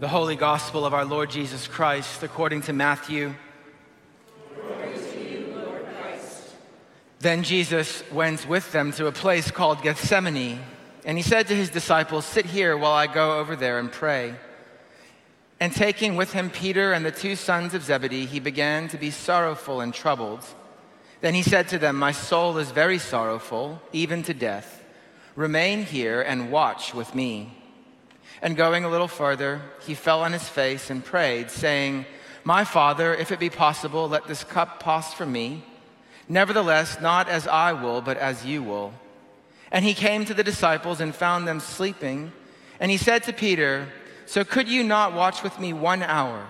The Holy Gospel of our Lord Jesus Christ according to Matthew. To you, Then Jesus went with them to a place called Gethsemane, and he said to his disciples, Sit here while I go over there and pray. And taking with him Peter and the two sons of Zebedee, he began to be sorrowful and troubled. Then he said to them, My soul is very sorrowful, even to death. Remain here and watch with me. And going a little further, he fell on his face and prayed, saying, My Father, if it be possible, let this cup pass from me. Nevertheless, not as I will, but as you will. And he came to the disciples and found them sleeping. And he said to Peter, So could you not watch with me one hour?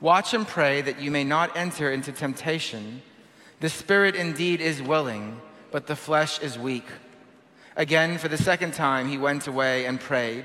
Watch and pray that you may not enter into temptation. The spirit indeed is willing, but the flesh is weak. Again, for the second time, he went away and prayed,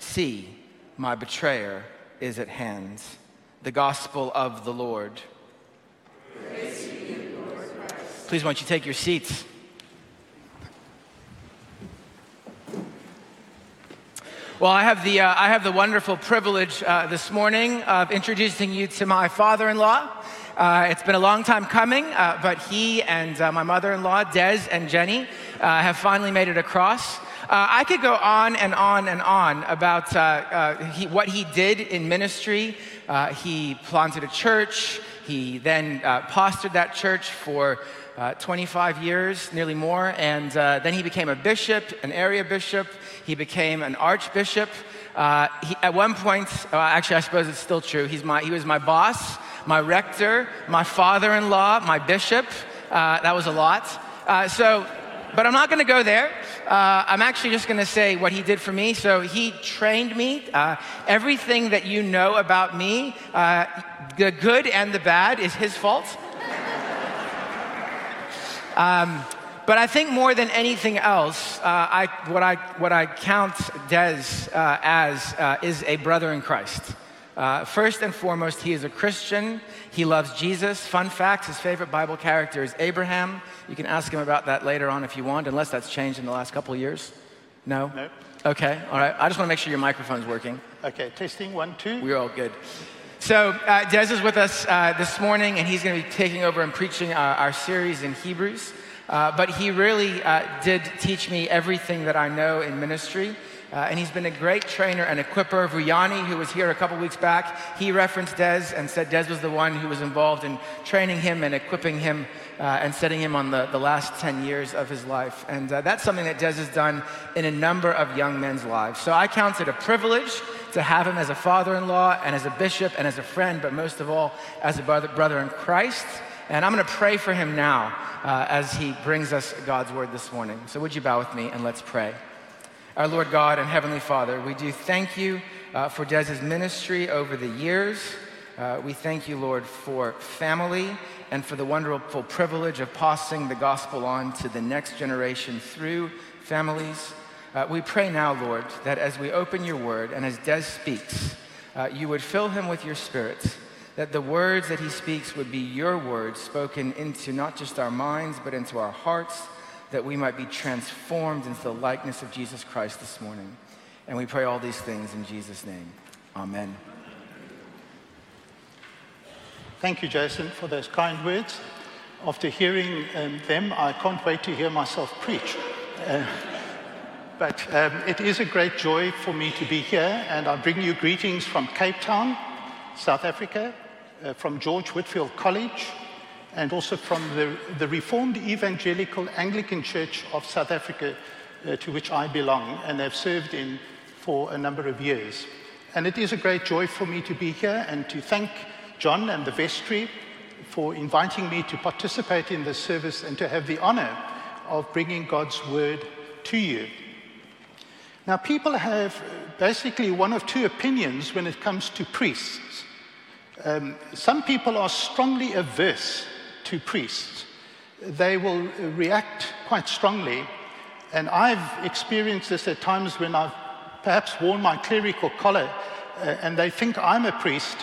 See, my betrayer is at hand. The gospel of the Lord. Please, won't you take your seats? Well, I have the, uh, I have the wonderful privilege uh, this morning of introducing you to my father in law. Uh, it's been a long time coming, uh, but he and uh, my mother in law, Des and Jenny, uh, have finally made it across. Uh, I could go on and on and on about uh, he, what he did in ministry. he planted a church, he then pastored that church for 25 years, nearly more, and then he became a bishop, an area bishop. He became an archbishop. He, at one point, actually, I suppose it's still true, my, he was my boss my rector, my father in law, my bishop. Uh, that was a lot. Uh, so, but I'm not going to go there. Uh, I'm actually just going to say what he did for me. So he trained me. Uh, everything that you know about me, uh, the good and the bad, is his fault. Um, but I think more than anything else, uh, I, what, I, what I count Des uh, as uh, is a brother in Christ. Uh, first and foremost, he is a Christian. He loves Jesus. Fun fact his favorite Bible character is Abraham. You can ask him about that later on if you want, unless that's changed in the last couple of years. No? No. Okay, all right. I just want to make sure your microphone's working. Okay, testing one, two. We're all good. So, uh, Des is with us uh, this morning, and he's going to be taking over and preaching uh, our series in Hebrews. Uh, but he really uh, did teach me everything that I know in ministry. Uh, and he's been a great trainer and equipper. Vuyani, who was here a couple weeks back, he referenced Des and said Des was the one who was involved in training him and equipping him uh, and setting him on the, the last 10 years of his life. And uh, that's something that Des has done in a number of young men's lives. So I count it a privilege to have him as a father in law and as a bishop and as a friend, but most of all, as a brother, brother in Christ. And I'm going to pray for him now uh, as he brings us God's word this morning. So would you bow with me and let's pray. Our Lord God and Heavenly Father, we do thank you uh, for Des's ministry over the years. Uh, we thank you, Lord, for family and for the wonderful privilege of passing the gospel on to the next generation through families. Uh, we pray now, Lord, that as we open your word and as Des speaks, uh, you would fill him with your spirit, that the words that he speaks would be your words spoken into not just our minds, but into our hearts that we might be transformed into the likeness of Jesus Christ this morning. And we pray all these things in Jesus' name. Amen. Thank you, Jason, for those kind words. After hearing um, them, I can't wait to hear myself preach. Uh, but um, it is a great joy for me to be here, and I bring you greetings from Cape Town, South Africa, uh, from George Whitefield College, and also from the, the Reformed Evangelical Anglican Church of South Africa, uh, to which I belong and have served in for a number of years. And it is a great joy for me to be here and to thank John and the vestry for inviting me to participate in this service and to have the honor of bringing God's word to you. Now, people have basically one of two opinions when it comes to priests. Um, some people are strongly averse to priests. They will react quite strongly. And I've experienced this at times when I've perhaps worn my clerical collar uh, and they think I'm a priest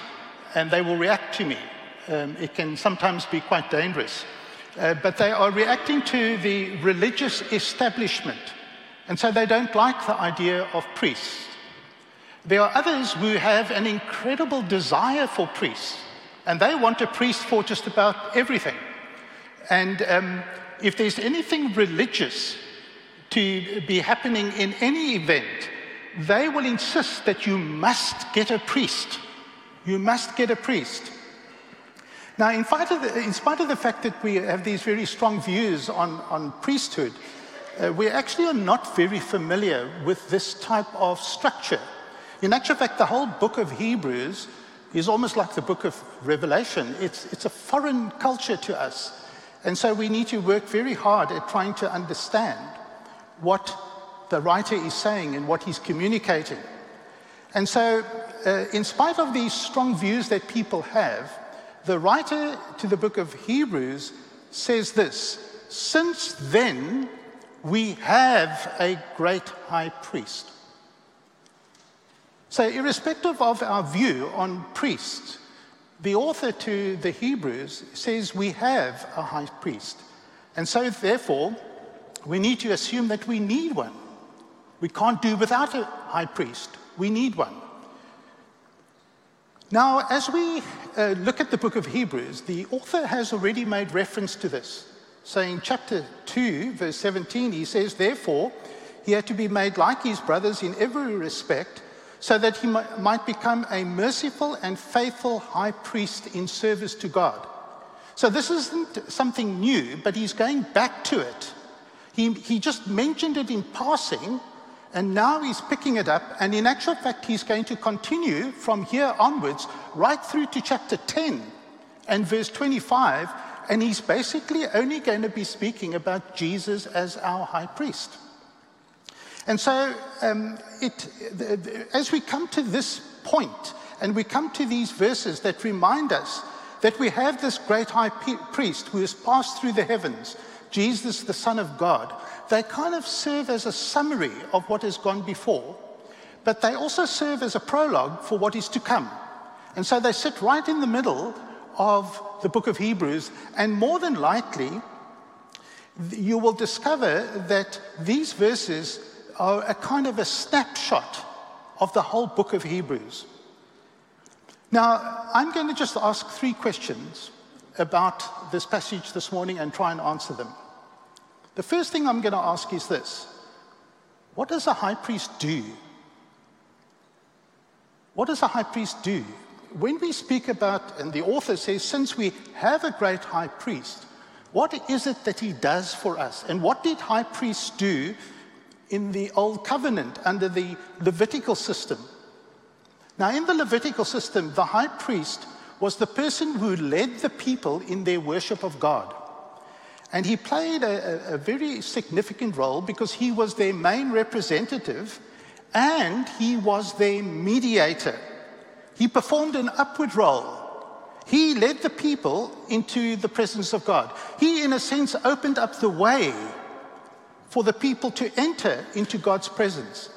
and they will react to me. Um, it can sometimes be quite dangerous. Uh, but they are reacting to the religious establishment. And so they don't like the idea of priests. There are others who have an incredible desire for priests, and they want a priest for just about everything. And um, if there's anything religious to be happening in any event, they will insist that you must get a priest. You must get a priest. Now, in spite of the, spite of the fact that we have these very strong views on, on priesthood, uh, we actually are not very familiar with this type of structure. In actual fact, the whole book of Hebrews is almost like the book of Revelation. It's, it's a foreign culture to us. And so we need to work very hard at trying to understand what the writer is saying and what he's communicating. And so, uh, in spite of these strong views that people have, the writer to the book of Hebrews says this Since then, we have a great high priest so, irrespective of our view on priests, the author to the Hebrews says we have a high priest. And so, therefore, we need to assume that we need one. We can't do without a high priest, we need one. Now, as we uh, look at the book of Hebrews, the author has already made reference to this. So, in chapter 2, verse 17, he says, Therefore, he had to be made like his brothers in every respect so that he might become a merciful and faithful high priest in service to God. So this isn't something new, but he's going back to it. He, he just mentioned it in passing, and now he's picking it up. And in actual fact, he's going to continue from here onwards, right through to chapter 10 and verse 25. And he's basically only going to be speaking about Jesus as our high priest. And so, um, it, the, the, as we come to this point, and we come to these verses that remind us that we have this great high priest who has passed through the heavens, Jesus, the Son of God, they kind of serve as a summary of what has gone before, but they also serve as a prologue for what is to come. And so they sit right in the middle of the book of Hebrews, and more than likely, you will discover that these verses are a kind of a snapshot of the whole book of Hebrews. Now, I'm going to just ask three questions about this passage this morning and try and answer them. The first thing I'm going to ask is this What does a high priest do? What does a high priest do? When we speak about, and the author says, since we have a great high priest, what is it that he does for us? And what did high priests do in the Old Covenant under the Levitical system. Now, in the Levitical system, the high priest was the person who led the people in their worship of God. And he played a, a, very significant role because he was their main representative and he was their mediator. He performed an upward role. He led the people into the presence of God. He, in a sense, opened up the way for the people to enter into God's presence.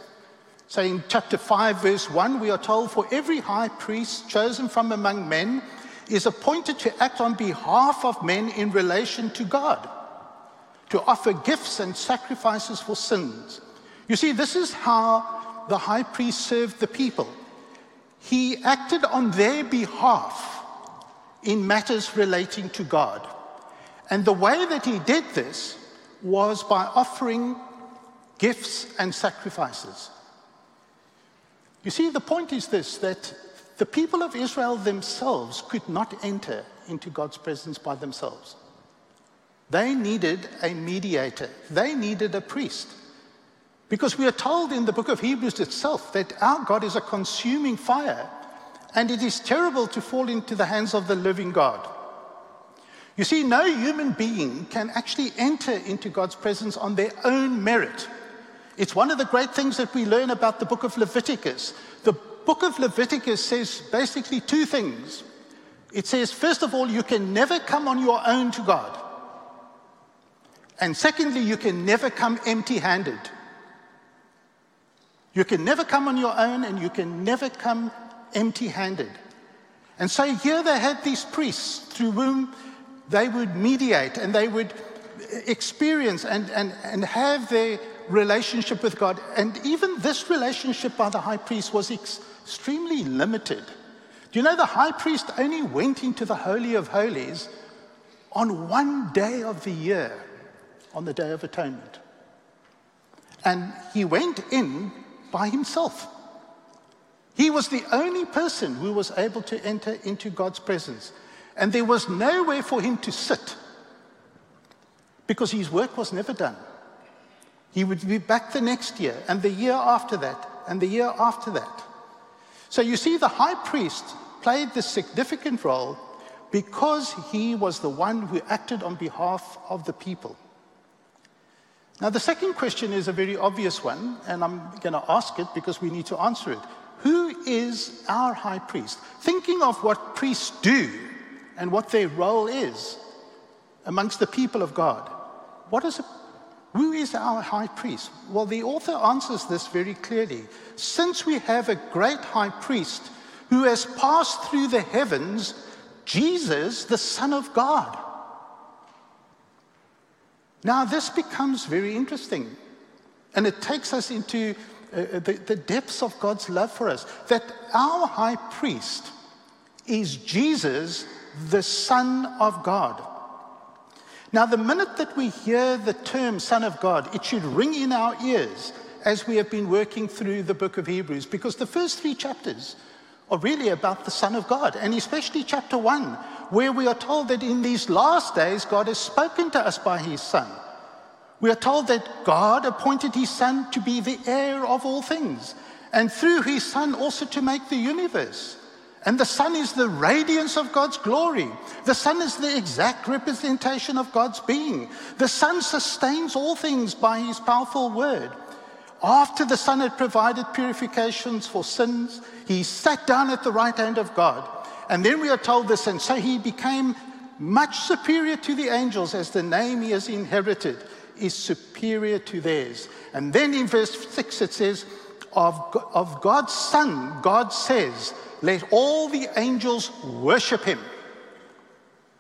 So in chapter 5, verse 1, we are told, For every high priest chosen from among men is appointed to act on behalf of men in relation to God, to offer gifts and sacrifices for sins. You see, this is how the high priest served the people. He acted on their behalf in matters relating to God. And the way that he did this was by offering gifts and sacrifices. You see, the point is this that the people of Israel themselves could not enter into God's presence by themselves. They needed a mediator, they needed a priest. Because we are told in the book of Hebrews itself that our God is a consuming fire, and it is terrible to fall into the hands of the living God. You see, no human being can actually enter into God's presence on their own merit. It's one of the great things that we learn about the book of Leviticus. The book of Leviticus says basically two things. It says, first of all, you can never come on your own to God. And secondly, you can never come empty handed. You can never come on your own and you can never come empty handed. And so here they had these priests through whom they would mediate and they would experience and, and, and have their relationship with God. And even this relationship by the high priest was ex- extremely limited. Do you know the high priest only went into the Holy of Holies on one day of the year, on the Day of Atonement? And he went in by himself. He was the only person who was able to enter into God's presence. And there was nowhere for him to sit because his work was never done. He would be back the next year, and the year after that, and the year after that. So you see, the high priest played this significant role because he was the one who acted on behalf of the people. Now, the second question is a very obvious one, and I'm going to ask it because we need to answer it. Who is our high priest? Thinking of what priests do and what their role is amongst the people of God. What is a, who is our high priest? Well, the author answers this very clearly. Since we have a great high priest who has passed through the heavens, Jesus, the Son of God. Now, this becomes very interesting, and it takes us into uh, uh, the, the depths of God's love for us. That our high priest is Jesus, the Son of God. Now, the minute that we hear the term Son of God, it should ring in our ears as we have been working through the book of Hebrews, because the first three chapters are really about the Son of God, and especially chapter one, where we are told that in these last days, God has spoken to us by his Son. We are told that God appointed his Son to be the heir of all things, and through his Son also to make the universe. And the son is the radiance of God's glory. The son is the exact representation of God's being. The son sustains all things by his powerful word. After the son had provided purifications for sins, he sat down at the right hand of God. And then we are told this, and so he became much superior to the angels as the name he has inherited is superior to theirs. And then in verse 6 it says, of, of God's Son, God says, let all the angels worship him.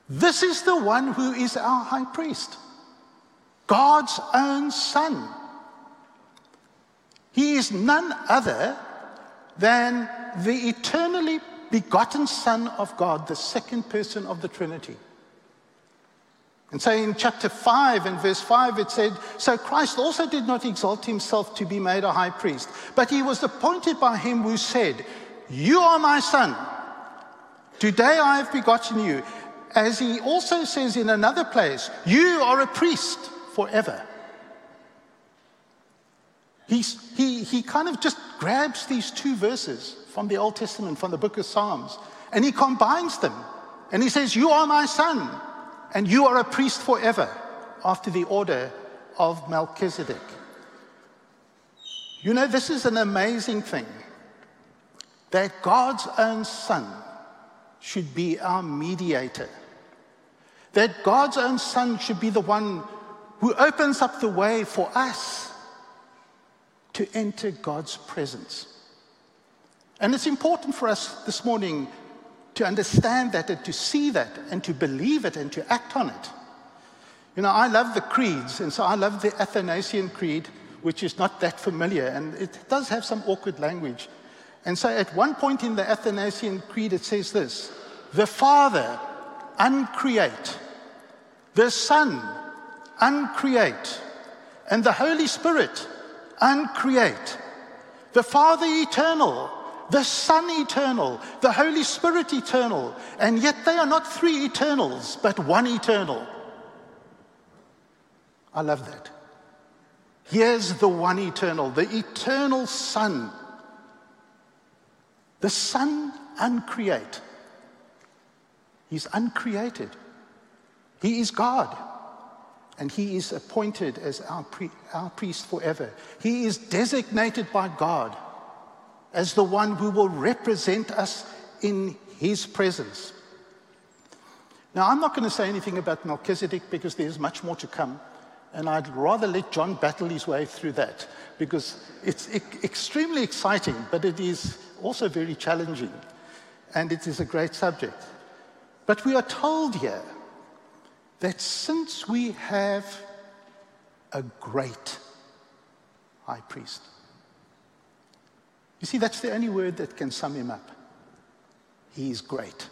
This is the one who is our high priest, God's own Son. He is none other than the eternally begotten Son of God, the second person of the Trinity. And so in chapter 5 and verse 5, it said, So Christ also did not exalt himself to be made a high priest, but he was appointed by him who said, you are my son. Today I have begotten you. As he also says in another place, you are a priest forever. He's, he, he kind of just grabs these two verses from the Old Testament, from the book of Psalms, and he combines them. And he says, You are my son, and you are a priest forever, after the order of Melchizedek. You know, this is an amazing thing that God's own Son should be our mediator. That God's own Son should be the one who opens up the way for us to enter God's presence. And it's important for us this morning to understand that and to see that and to believe it and to act on it. You know, I love the creeds, and so I love the Athanasian Creed, which is not that familiar, and it does have some awkward language. And so at one point in the Athanasian Creed, it says this The Father, uncreate, the Son, uncreate, and the Holy Spirit, uncreate. The Father eternal, the Son eternal, the Holy Spirit eternal, and yet they are not three eternals, but one eternal. I love that. Here's the one eternal, the eternal Son the Son uncreate. He's uncreated. He is God. and he is appointed as our, pri- our priest forever. He is designated by God as the one who will represent us in his presence. Now, I'm not going to say anything about Melchizedek because there's much more to come. And I'd rather let John battle his way through that because it's e- extremely exciting, but it is also very challenging. And it is a great subject. But we are told here that since we have a great high priest, you see, that's the only word that can sum him up. He is great.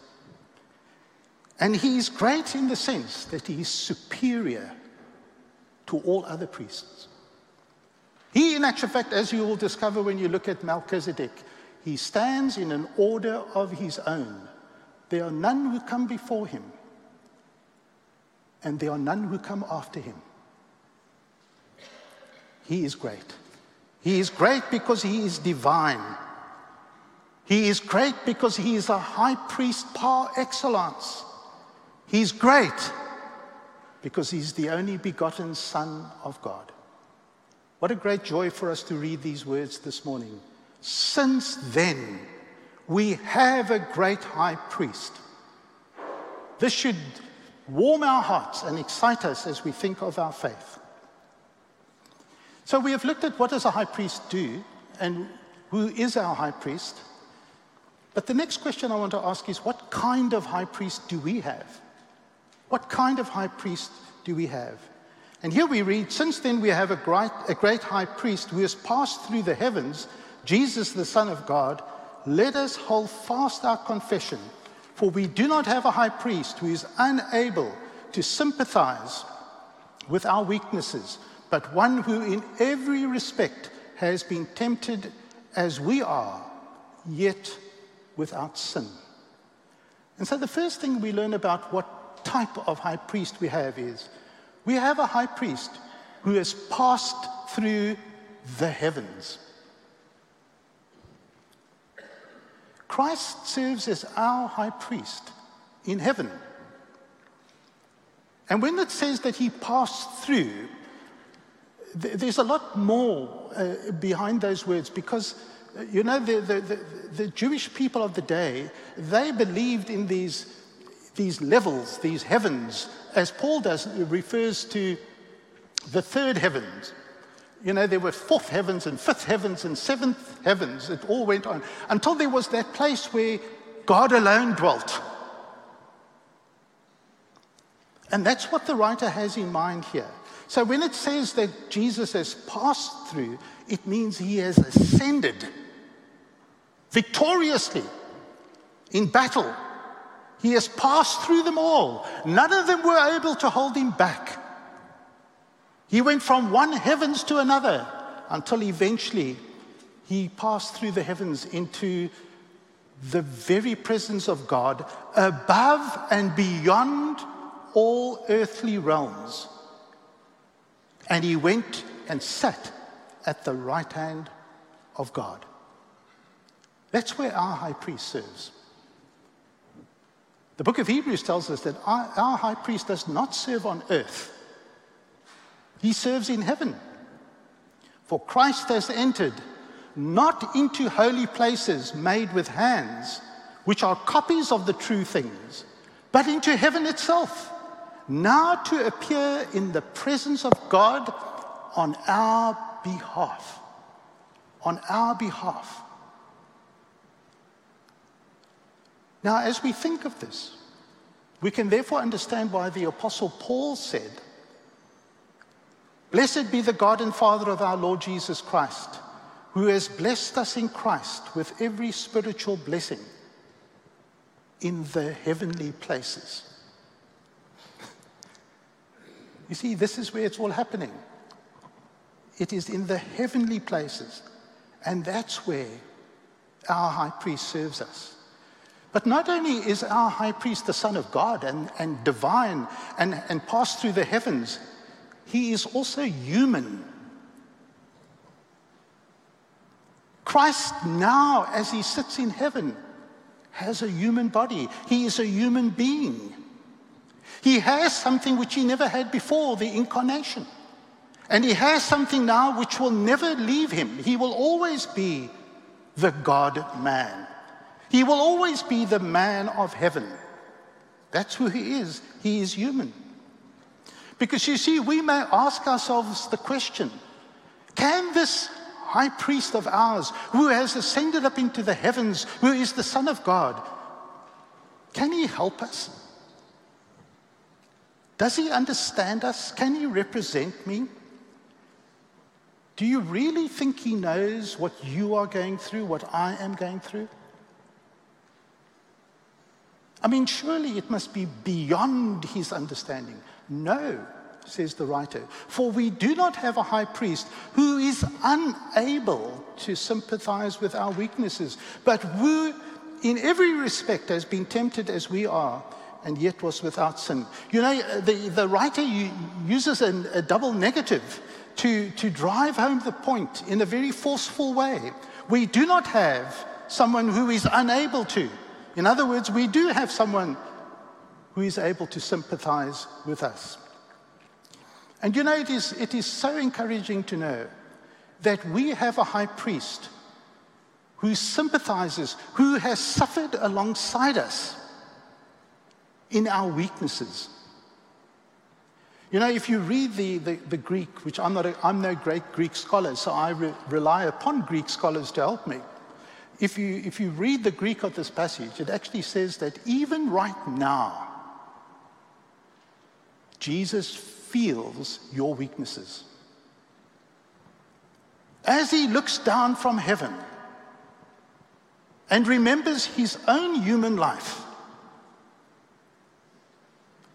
And he is great in the sense that he is superior to all other priests. He, in actual fact, as you will discover when you look at Melchizedek, he stands in an order of his own. There are none who come before him, and there are none who come after him. He is great. He is great because he is divine. He is great because he is a high priest par excellence. He's great because he's the only begotten Son of God. What a great joy for us to read these words this morning. Since then, we have a great high priest. This should warm our hearts and excite us as we think of our faith. So we have looked at what does a high priest do and who is our high priest. But the next question I want to ask is what kind of high priest do we have? What kind of high priest do we have? And here we read, Since then we have a great, a great high priest who has passed through the heavens, Jesus, the Son of God. Let us hold fast our confession, for we do not have a high priest who is unable to sympathize with our weaknesses, but one who in every respect has been tempted as we are, yet without sin. And so the first thing we learn about what type of high priest we have is we have a high priest who has passed through the heavens. Christ serves as our high priest in heaven. And when it says that he passed through, th- there's a lot more uh, behind those words because, uh, you know, the, the, the, the Jewish people of the day, they believed in these these levels, these heavens, as Paul does, refers to the third heavens. You know, there were fourth heavens and fifth heavens and seventh heavens. It all went on until there was that place where God alone dwelt. And that's what the writer has in mind here. So when it says that Jesus has passed through, it means he has ascended victoriously in battle he has passed through them all. None of them were able to hold him back. He went from one heavens to another until eventually he passed through the heavens into the very presence of God above and beyond all earthly realms. And he went and sat at the right hand of God. That's where our high priest serves. The book of Hebrews tells us that our, our, high priest does not serve on earth, he serves in heaven. For Christ has entered not into holy places made with hands, which are copies of the true things, but into heaven itself, now to appear in the presence of God on our behalf. On our behalf. Now, as we think of this, we can therefore understand why the Apostle Paul said, Blessed be the God and Father of our Lord Jesus Christ, who has blessed us in Christ with every spiritual blessing in the heavenly places. You see, this is where it's all happening. It is in the heavenly places, and that's where our high priest serves us. But not only is our high priest the Son of God and, and divine and, and passed through the heavens, he is also human. Christ, now as he sits in heaven, has a human body. He is a human being. He has something which he never had before the incarnation. And he has something now which will never leave him. He will always be the God man. He will always be the man of heaven. That's who he is. He is human. Because you see, we may ask ourselves the question can this high priest of ours, who has ascended up into the heavens, who is the Son of God, can he help us? Does he understand us? Can he represent me? Do you really think he knows what you are going through, what I am going through? I mean, surely it must be beyond his understanding. No, says the writer, for we do not have a high priest who is unable to sympathize with our weaknesses, but who in every respect has been tempted as we are and yet was without sin. You know, the, the writer uses a, double negative to, to drive home the point in a very forceful way. We do not have someone who is unable to. In other words, we do have someone who is able to sympathize with us. And you know, it is, it is so encouraging to know that we have a high priest who sympathizes, who has suffered alongside us in our weaknesses. You know, if you read the, the, the Greek, which I'm, not a, I'm no great Greek scholar, so I re- rely upon Greek scholars to help me. If you, if you read the Greek of this passage, it actually says that even right now, Jesus feels your weaknesses. As he looks down from heaven and remembers his own human life,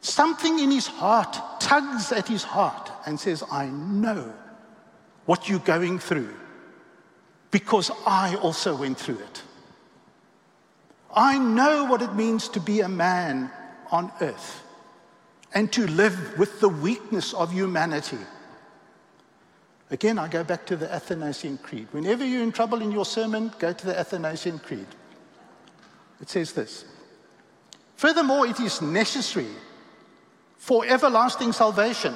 something in his heart tugs at his heart and says, I know what you're going through because I also went through it. I know what it means to be a man on earth and to live with the weakness of humanity. Again, I go back to the Athanasian Creed. Whenever you're in trouble in your sermon, go to the Athanasian Creed. It says this Furthermore, it is necessary for everlasting salvation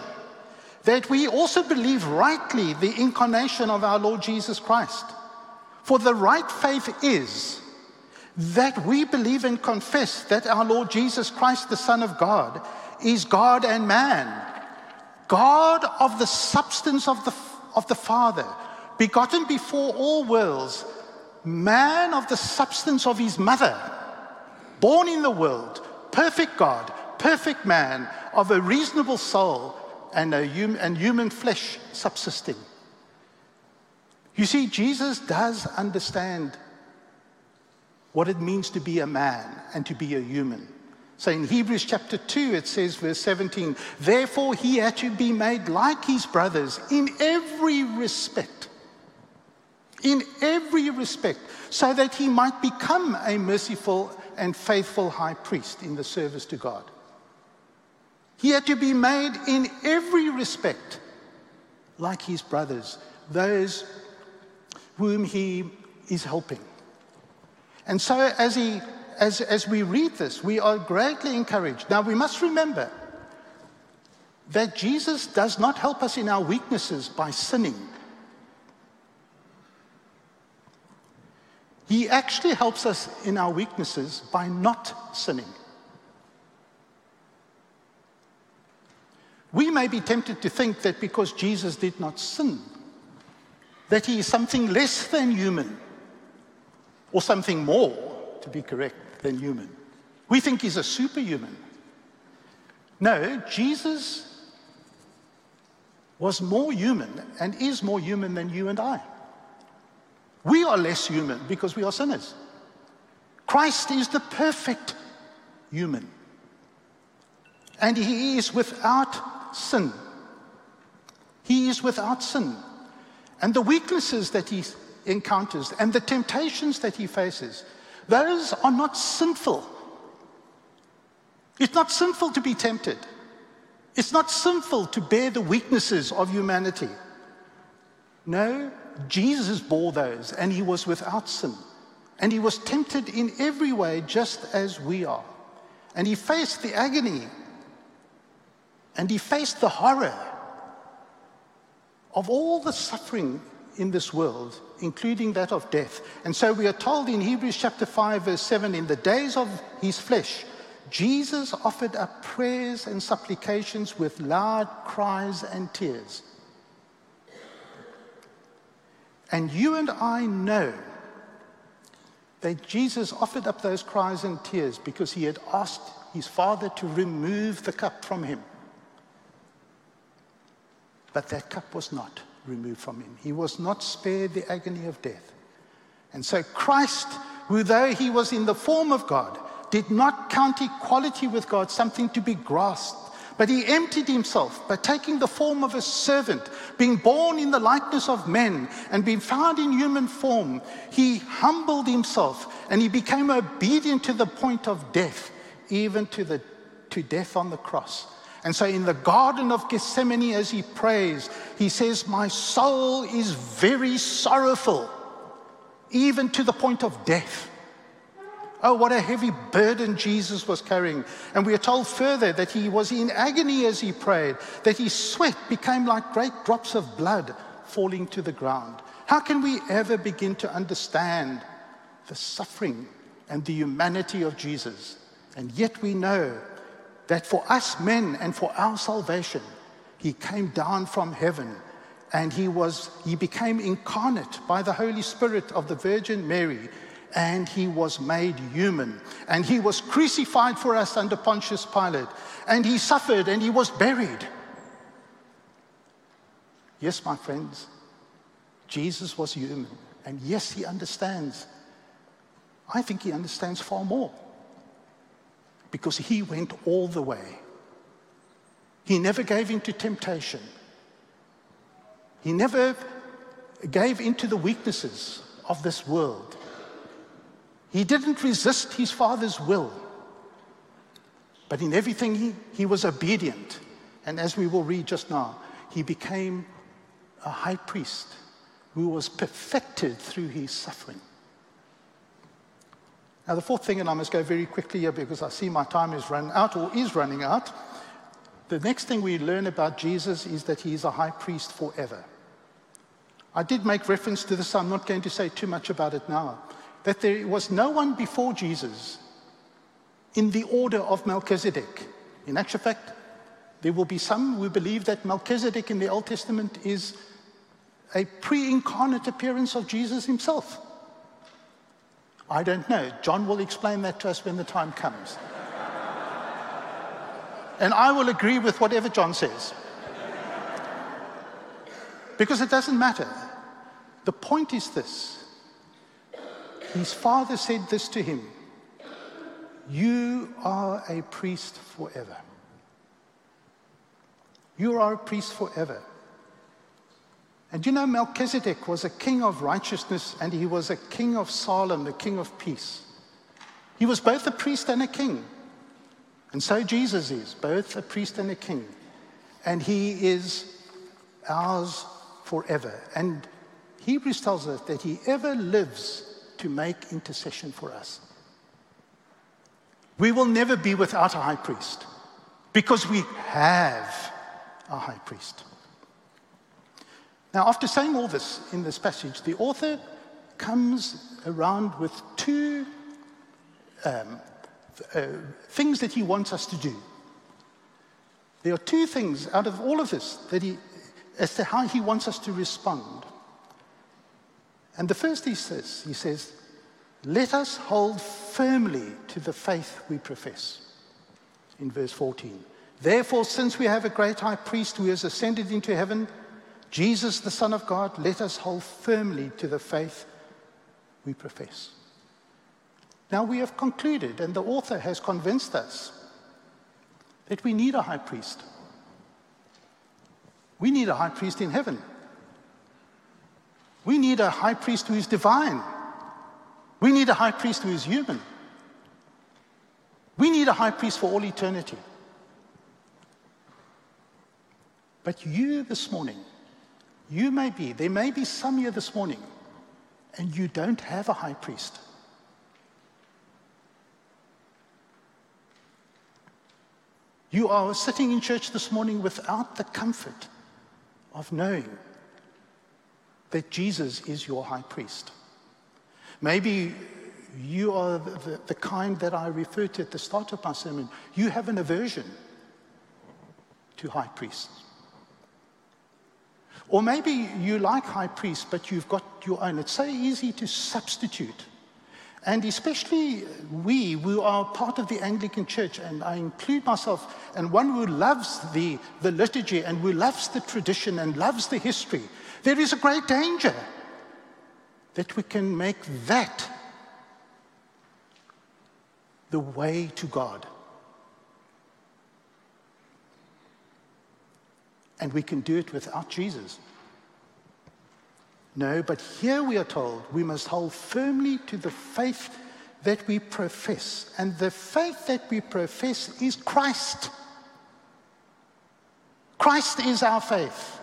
that we also believe rightly the incarnation of our Lord Jesus Christ. For the right faith is that we believe and confess that our Lord Jesus Christ, the Son of God, is God and man, God of the substance of the, of the Father, begotten before all worlds, man of the substance of his mother, born in the world, perfect God, perfect man, of a reasonable soul and, a hum, and human flesh subsisting. You see, Jesus does understand what it means to be a man and to be a human. So in Hebrews chapter 2, it says, verse 17, therefore he had to be made like his brothers in every respect. In every respect, so that he might become a merciful and faithful high priest in the service to God. He had to be made in every respect like his brothers, those whom he is helping. And so as he as, as we read this, we are greatly encouraged. Now, we must remember that Jesus does not help us in our weaknesses by sinning. He actually helps us in our weaknesses by not sinning. We may be tempted to think that because Jesus did not sin, that he is something less than human, or something more, to be correct than human. We think he's a superhuman. No, Jesus was more human and is more human than you and I. We are less human because we are sinners. Christ is the perfect human. And he is without sin. He is without sin. And the weaknesses that he encounters and the temptations that he faces those are not sinful. It's not sinful to be tempted. It's not sinful to bear the weaknesses of humanity. No, Jesus bore those and he was without sin. And he was tempted in every way just as we are. And he faced the agony And he faced the horror of all the suffering in this world, including that of death. And so we are told in Hebrews chapter 5, verse 7 in the days of his flesh, Jesus offered up prayers and supplications with loud cries and tears. And you and I know that Jesus offered up those cries and tears because he had asked his Father to remove the cup from him. But that cup was not removed from him. He was not spared the agony of death. And so Christ, who though he was in the form of God, did not count equality with God something to be grasped, but he emptied himself by taking the form of a servant, being born in the likeness of men, and being found in human form. He humbled himself and he became obedient to the point of death, even to, the, to death on the cross. And so in the Garden of Gethsemane, as he prays, he says, My soul is very sorrowful, even to the point of death. Oh, what a heavy burden Jesus was carrying. And we are told further that he was in agony as he prayed, that his sweat became like great drops of blood falling to the ground. How can we ever begin to understand the suffering and the humanity of Jesus? And yet we know that for us men and for our salvation, he came down from heaven and he was he became incarnate by the holy spirit of the virgin mary and he was made human. And he was crucified for us under Pontius Pilate. And he suffered and he was buried. Yes, my friends, Jesus was human. And yes, he understands. I think he understands far more because he went all the way. He never gave in to temptation. He never gave into the weaknesses of this world. He didn't resist his father's will, but in everything he, he was obedient. And as we will read just now, he became a high priest who was perfected through his suffering. Now, the fourth thing, and I must go very quickly here because I see my time is running out or is running out. The next thing we learn about Jesus is that he is a high priest forever. I did make reference to this, I'm not going to say too much about it now that there was no one before Jesus in the order of Melchizedek. In actual fact, there will be some who believe that Melchizedek in the Old Testament is a pre incarnate appearance of Jesus himself. I don't know. John will explain that to us when the time comes. and I will agree with whatever John says. Because it doesn't matter. The point is this his father said this to him You are a priest forever. You are a priest forever. And you know, Melchizedek was a king of righteousness and he was a king of Salem, the king of peace. He was both a priest and a king. And so Jesus is both a priest and a king. And he is ours forever. And Hebrews tells us that he ever lives to make intercession for us. We will never be without a high priest because we have a high priest. Now, after saying all this in this passage, the author comes around with two um, uh, things that he wants us to do. There are two things out of all of this that he, as to how he wants us to respond. And the first he says, he says, let us hold firmly to the faith we profess. In verse 14. Therefore, since we have a great high priest who has ascended into heaven, Jesus, the Son of God, let us hold firmly to the faith we profess. Now we have concluded, and the author has convinced us, that we need a high priest. We need a high priest in heaven. We need a high priest who is divine. We need a high priest who is human. We need a high priest for all eternity. But you this morning, you may be, there may be some here this morning, and you don't have a high priest. You are sitting in church this morning without the comfort of knowing that Jesus is your high priest. Maybe you are the, the, kind that I referred to at the start of my sermon. You have an aversion to high priests. Or maybe you like high priests, but you've got your own. It's so easy to substitute. And especially we, who are part of the Anglican Church, and I include myself, and one who loves the, the liturgy and who loves the tradition and loves the history, there is a great danger that we can make that the way to God. And we can do it without Jesus. No, but here we are told we must hold firmly to the faith that we profess. And the faith that we profess is Christ. Christ is our faith.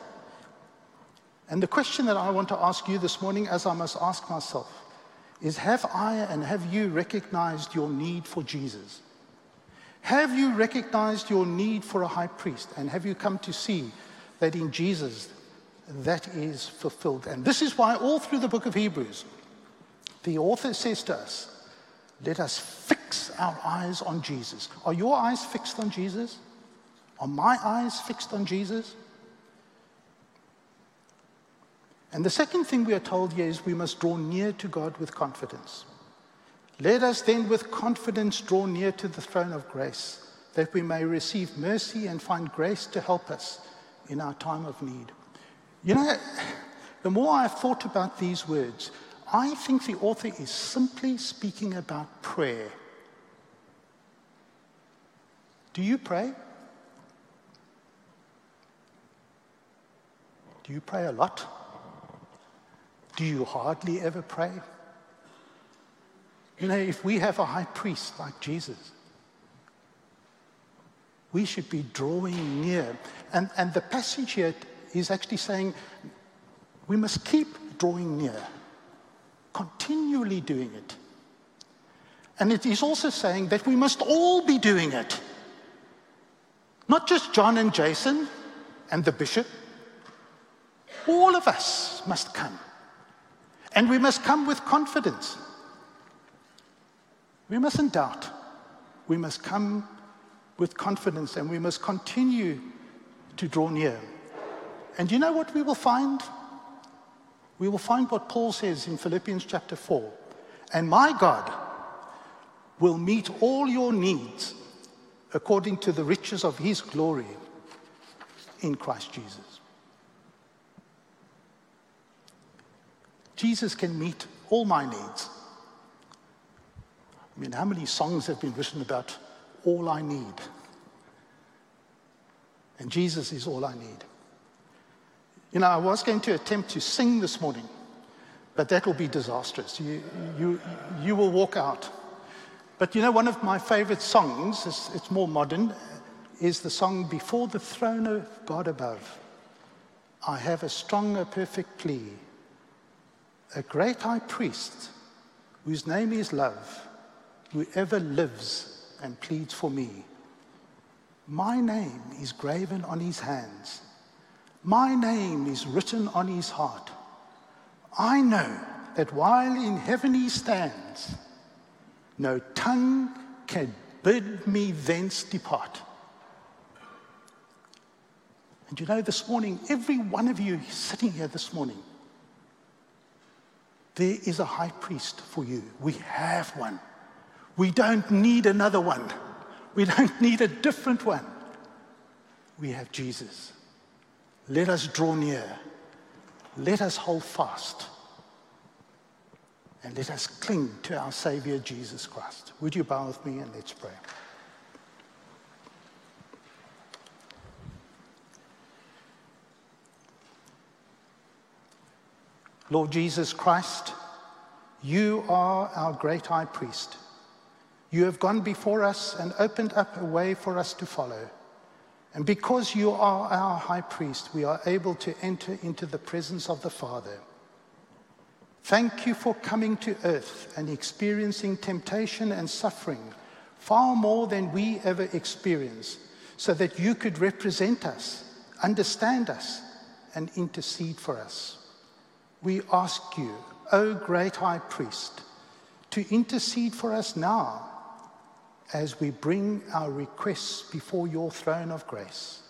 And the question that I want to ask you this morning, as I must ask myself, is Have I and have you recognized your need for Jesus? Have you recognized your need for a high priest? And have you come to see that in Jesus that is fulfilled? And this is why, all through the book of Hebrews, the author says to us, let us fix our eyes on Jesus. Are your eyes fixed on Jesus? Are my eyes fixed on Jesus? And the second thing we are told here is we must draw near to God with confidence. Let us then with confidence draw near to the throne of grace, that we may receive mercy and find grace to help us in our time of need. You know, the more I've thought about these words, I think the author is simply speaking about prayer. Do you pray? Do you pray a lot? Do you hardly ever pray? You know, if we have a high priest like Jesus, we should be drawing near. And, and the passage here is actually saying we must keep drawing near, continually doing it. And it is also saying that we must all be doing it. Not just John and Jason and the bishop. All of us must come. And we must come with confidence. We mustn't doubt. We must come with confidence and we must continue to draw near. And you know what we will find? We will find what Paul says in Philippians chapter 4. And my God will meet all your needs according to the riches of his glory in Christ Jesus. Jesus can meet all my needs. I mean, how many songs have been written about all I need? And Jesus is all I need. You know, I was going to attempt to sing this morning, but that will be disastrous. You, you, you will walk out. But you know, one of my favorite songs, it's, it's more modern, is the song Before the Throne of God Above. I have a strong, a perfect plea a great high priest whose name is love, who ever lives and pleads for me. My name is graven on his hands. My name is written on his heart. I know that while in heaven he stands, no tongue can bid me thence depart. And you know, this morning, every one of you sitting here this morning, there is a high priest for you. We have one. We don't need another one. We don't need a different one. We have Jesus. Let us draw near. Let us hold fast. And let us cling to our Savior Jesus Christ. Would you bow with me and let's pray? Lord Jesus Christ, you are our great high priest. You have gone before us and opened up a way for us to follow. And because you are our high priest, we are able to enter into the presence of the Father. Thank you for coming to earth and experiencing temptation and suffering far more than we ever experience, so that you could represent us, understand us, and intercede for us. We ask you, O great high priest, to intercede for us now as we bring our requests before your throne of grace.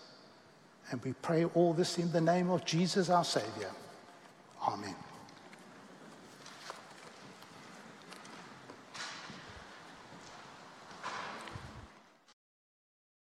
And we pray all this in the name of Jesus, our Savior. Amen.